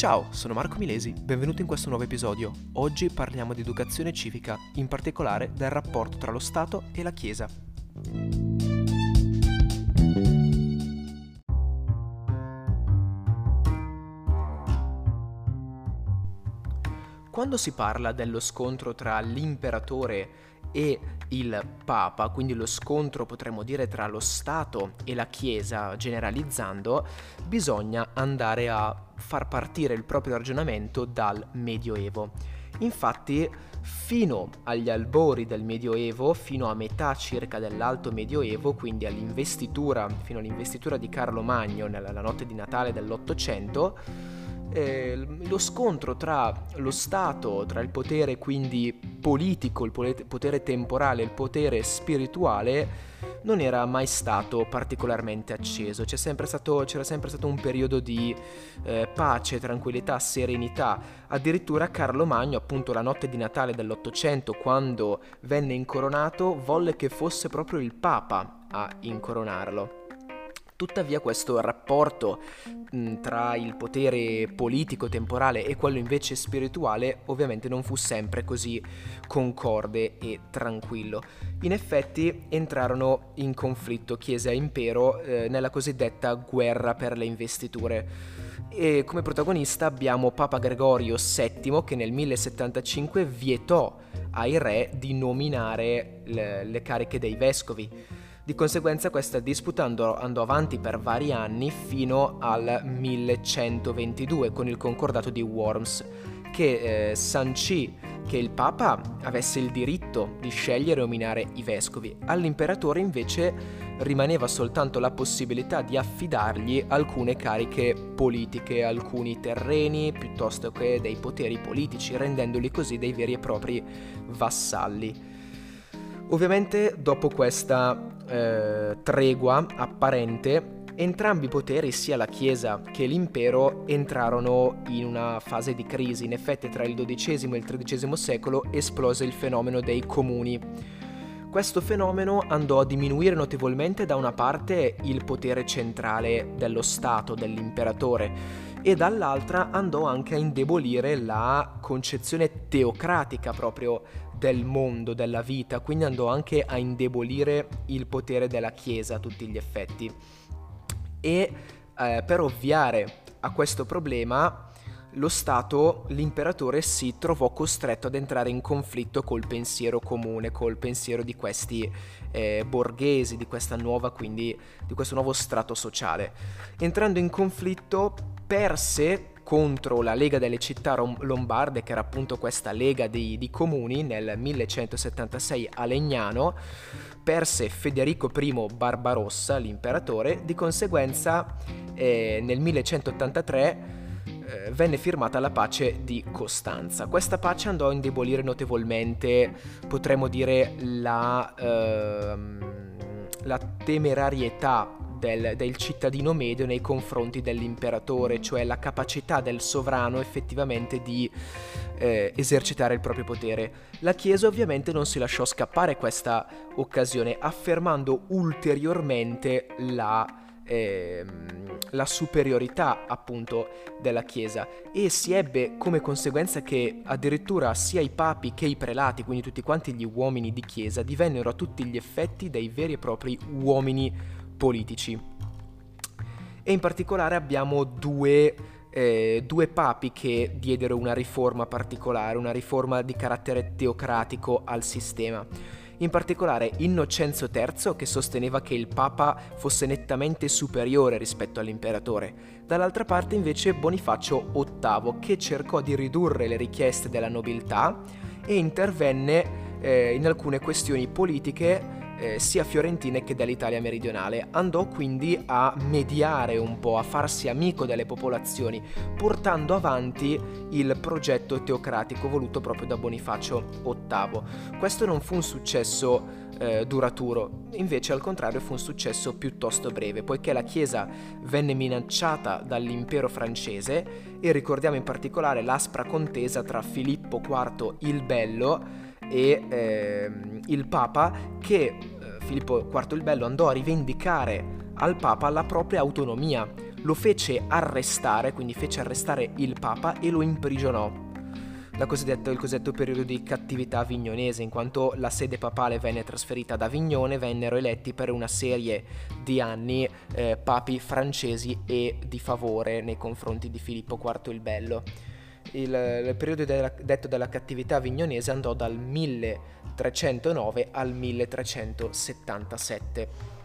Ciao, sono Marco Milesi, benvenuto in questo nuovo episodio. Oggi parliamo di educazione civica, in particolare del rapporto tra lo Stato e la Chiesa. Quando si parla dello scontro tra l'imperatore e il Papa, quindi lo scontro potremmo dire tra lo Stato e la Chiesa generalizzando, bisogna andare a far partire il proprio ragionamento dal Medioevo. Infatti, fino agli albori del Medioevo, fino a metà circa dell'Alto Medioevo, quindi all'investitura, fino all'investitura di Carlo Magno nella notte di Natale dell'Ottocento, eh, lo scontro tra lo Stato, tra il potere quindi politico, il potere temporale il potere spirituale non era mai stato particolarmente acceso, sempre stato, c'era sempre stato un periodo di eh, pace, tranquillità, serenità. Addirittura Carlo Magno, appunto la notte di Natale dell'Ottocento, quando venne incoronato, volle che fosse proprio il Papa a incoronarlo. Tuttavia questo rapporto mh, tra il potere politico temporale e quello invece spirituale ovviamente non fu sempre così concorde e tranquillo. In effetti entrarono in conflitto Chiesa e Impero eh, nella cosiddetta guerra per le investiture. E come protagonista abbiamo Papa Gregorio VII che nel 1075 vietò ai re di nominare le, le cariche dei vescovi. Di conseguenza questa disputa andò, andò, avanti per vari anni fino al 1122 con il concordato di Worms che eh, sancì che il Papa avesse il diritto di scegliere e nominare i vescovi. All'imperatore invece rimaneva soltanto la possibilità di affidargli alcune cariche politiche, alcuni terreni piuttosto che dei poteri politici, rendendoli così dei veri e propri vassalli. Ovviamente dopo questa eh, tregua apparente, entrambi i poteri, sia la Chiesa che l'impero, entrarono in una fase di crisi. In effetti tra il XII e il XIII secolo esplose il fenomeno dei comuni. Questo fenomeno andò a diminuire notevolmente da una parte il potere centrale dello Stato, dell'imperatore, e dall'altra andò anche a indebolire la concezione teocratica proprio del mondo, della vita, quindi andò anche a indebolire il potere della Chiesa a tutti gli effetti. E eh, per ovviare a questo problema lo Stato, l'imperatore si trovò costretto ad entrare in conflitto col pensiero comune, col pensiero di questi eh, borghesi, di questa nuova, quindi di questo nuovo strato sociale. Entrando in conflitto perse contro la Lega delle città lombarde, che era appunto questa lega di, di comuni nel 1176 a Legnano, perse Federico I Barbarossa, l'imperatore, di conseguenza eh, nel 1183 eh, venne firmata la pace di Costanza. Questa pace andò a indebolire notevolmente, potremmo dire, la, ehm, la temerarietà del, del, cittadino medio nei confronti dell'imperatore, cioè la capacità del sovrano effettivamente di eh, esercitare il proprio potere. La Chiesa ovviamente non si lasciò scappare questa occasione, affermando ulteriormente la ehm, la superiorità appunto della Chiesa e si ebbe come conseguenza che addirittura sia i papi che i prelati, quindi tutti quanti gli uomini di Chiesa, divennero a tutti gli effetti dei veri e propri uomini politici. E in particolare abbiamo due, eh, due papi che diedero una riforma particolare, una riforma di carattere teocratico al sistema in particolare Innocenzo III che sosteneva che il Papa fosse nettamente superiore rispetto all'imperatore, dall'altra parte invece Bonifacio VIII che cercò di ridurre le richieste della nobiltà e intervenne eh, in alcune questioni politiche eh, sia fiorentine che dell'Italia meridionale. Andò quindi a mediare un po', a farsi amico delle popolazioni, portando avanti il progetto teocratico voluto proprio da Bonifacio VIII. Questo non fu un successo eh, duraturo, invece al contrario fu un successo piuttosto breve, poiché la Chiesa venne minacciata dall'impero francese e ricordiamo in particolare l'aspra contesa tra Filippo IV il Bello e eh, il Papa che eh, Filippo IV il Bello andò a rivendicare al Papa la propria autonomia, lo fece arrestare, quindi fece arrestare il Papa e lo imprigionò. il cosiddetto periodo di cattività avignonese, in quanto la sede papale venne trasferita ad Avignone, vennero eletti per una serie di anni eh, papi francesi e di favore nei confronti di Filippo IV il Bello. Il, il periodo della, detto della cattività avignonese andò dal 1309 al 1377.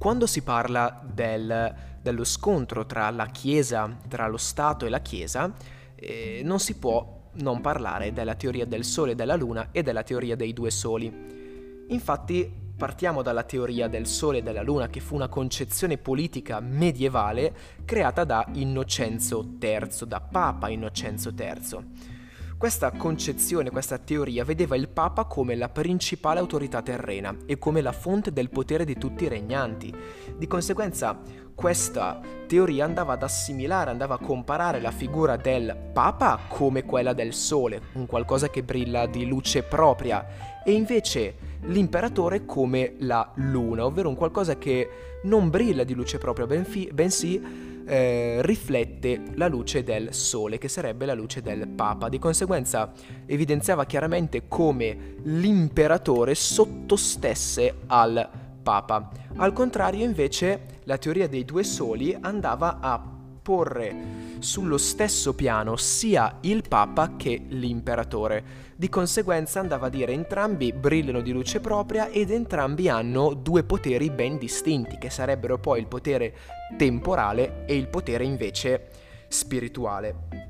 Quando si parla del, dello scontro tra la Chiesa, tra lo Stato e la Chiesa, eh, non si può non parlare della teoria del Sole e della Luna e della teoria dei due soli. Infatti partiamo dalla teoria del Sole e della Luna, che fu una concezione politica medievale creata da Innocenzo III, da Papa Innocenzo III. Questa concezione, questa teoria vedeva il Papa come la principale autorità terrena e come la fonte del potere di tutti i regnanti. Di conseguenza, questa teoria andava ad assimilare, andava a comparare la figura del Papa come quella del Sole, un qualcosa che brilla di luce propria, e invece l'imperatore come la Luna, ovvero un qualcosa che non brilla di luce propria, bensì eh, riflette la luce del Sole, che sarebbe la luce del Papa. Di conseguenza evidenziava chiaramente come l'imperatore sottostesse al Papa. Al contrario invece la teoria dei due soli andava a porre sullo stesso piano sia il Papa che l'imperatore. Di conseguenza andava a dire entrambi brillano di luce propria ed entrambi hanno due poteri ben distinti, che sarebbero poi il potere temporale e il potere invece spirituale.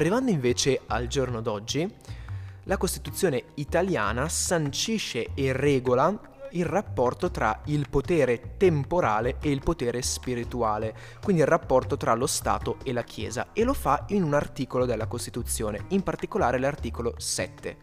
Arrivando invece al giorno d'oggi, la Costituzione italiana sancisce e regola il rapporto tra il potere temporale e il potere spirituale, quindi il rapporto tra lo Stato e la Chiesa, e lo fa in un articolo della Costituzione, in particolare l'articolo 7.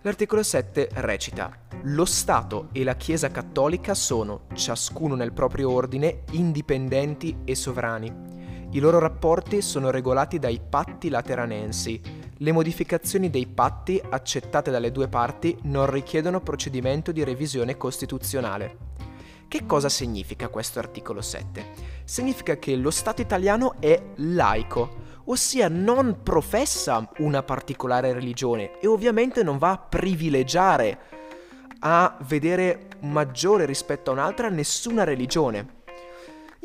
L'articolo 7 recita Lo Stato e la Chiesa cattolica sono, ciascuno nel proprio ordine, indipendenti e sovrani i loro rapporti sono regolati dai patti lateranensi. Le modificazioni dei patti accettate dalle due parti non richiedono procedimento di revisione costituzionale. Che cosa significa questo articolo 7? Significa che lo Stato italiano è laico, ossia non professa una particolare religione e ovviamente non va a privilegiare, a vedere maggiore rispetto a un'altra nessuna religione.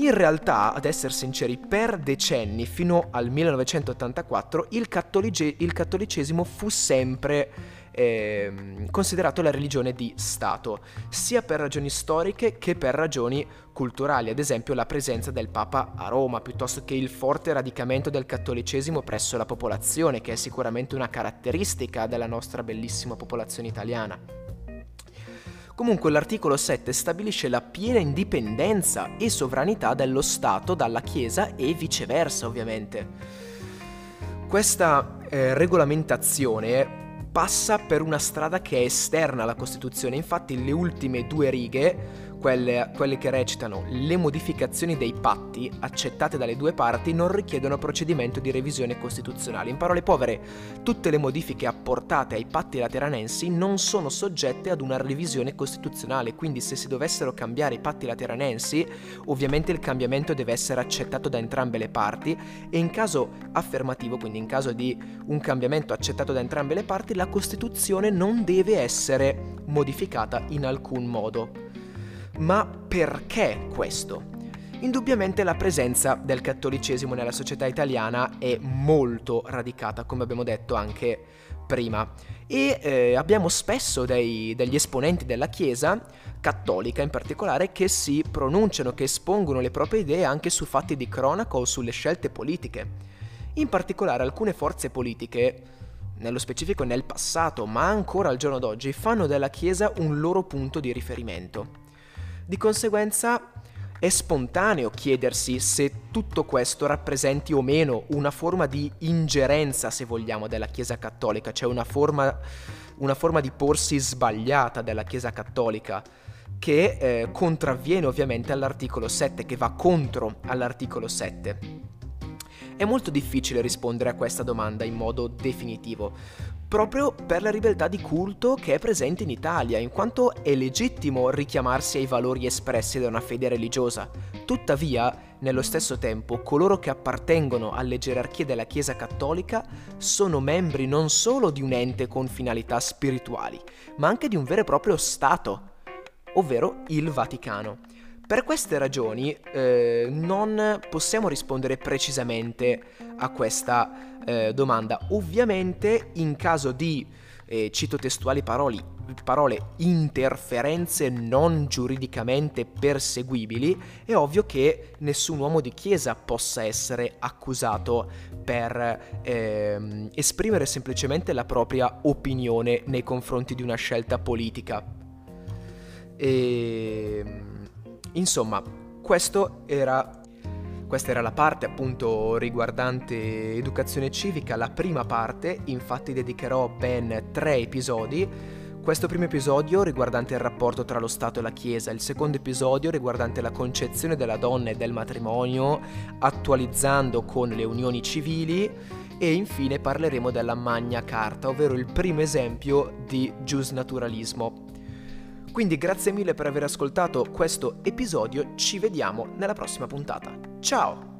In realtà, ad essere sinceri, per decenni, fino al 1984, il, cattolice- il cattolicesimo fu sempre eh, considerato la religione di Stato, sia per ragioni storiche che per ragioni culturali, ad esempio la presenza del Papa a Roma, piuttosto che il forte radicamento del cattolicesimo presso la popolazione, che è sicuramente una caratteristica della nostra bellissima popolazione italiana. Comunque l'articolo 7 stabilisce la piena indipendenza e sovranità dello Stato dalla Chiesa e viceversa ovviamente. Questa eh, regolamentazione passa per una strada che è esterna alla Costituzione, infatti le ultime due righe quelle, quelle, che recitano le modificazioni dei patti accettate dalle due parti non richiedono procedimento di revisione costituzionale. In parole povere, tutte le modifiche apportate ai patti lateranensi non sono soggette ad una revisione costituzionale, quindi se si dovessero cambiare i patti lateranensi, ovviamente il cambiamento deve essere accettato da entrambe le parti e in caso affermativo, quindi in caso di un cambiamento accettato da entrambe le parti, la Costituzione non deve essere modificata in alcun modo. Ma perché questo? Indubbiamente la presenza del cattolicesimo nella società italiana è molto radicata, come abbiamo detto anche prima, e eh, abbiamo spesso dei, degli esponenti della Chiesa, cattolica in particolare, che si pronunciano, che espongono le proprie idee anche su fatti di cronaca o sulle scelte politiche. In particolare alcune forze politiche, nello specifico nel passato, ma ancora al giorno d'oggi, fanno della Chiesa un loro punto di riferimento. Di conseguenza È spontaneo chiedersi se tutto questo rappresenti o meno una forma di ingerenza, se vogliamo, della Chiesa Cattolica, cioè una forma, una forma di porsi sbagliata della Chiesa Cattolica che eh, contravviene ovviamente all'articolo 7, che va contro all'articolo 7. È molto difficile rispondere a questa domanda in modo definitivo, proprio per la ribeltà di culto che è presente in Italia, in quanto è legittimo richiamarsi ai valori espressi da una fede religiosa. Tuttavia, nello stesso tempo, coloro che appartengono alle gerarchie della Chiesa cattolica sono membri non solo di un ente con finalità spirituali, ma anche di un vero e proprio Stato, ovvero il Vaticano. Per queste ragioni eh, non possiamo rispondere precisamente a questa eh, domanda. Ovviamente in caso di, eh, cito testuali paroli, parole, interferenze non giuridicamente perseguibili, è ovvio che nessun uomo di chiesa possa essere accusato per ehm, esprimere semplicemente la propria opinione nei confronti di una scelta politica. E ehm, Insomma, era, questa era la parte appunto riguardante educazione civica, la prima parte, infatti dedicherò ben tre episodi. Questo primo episodio riguardante il rapporto tra lo Stato e la Chiesa, il secondo episodio riguardante la concezione della donna e del matrimonio, attualizzando con le unioni civili e infine parleremo della Magna Carta, ovvero il primo esempio di giusnaturalismo. Quindi grazie mille per aver ascoltato questo episodio, ci vediamo nella prossima puntata. Ciao!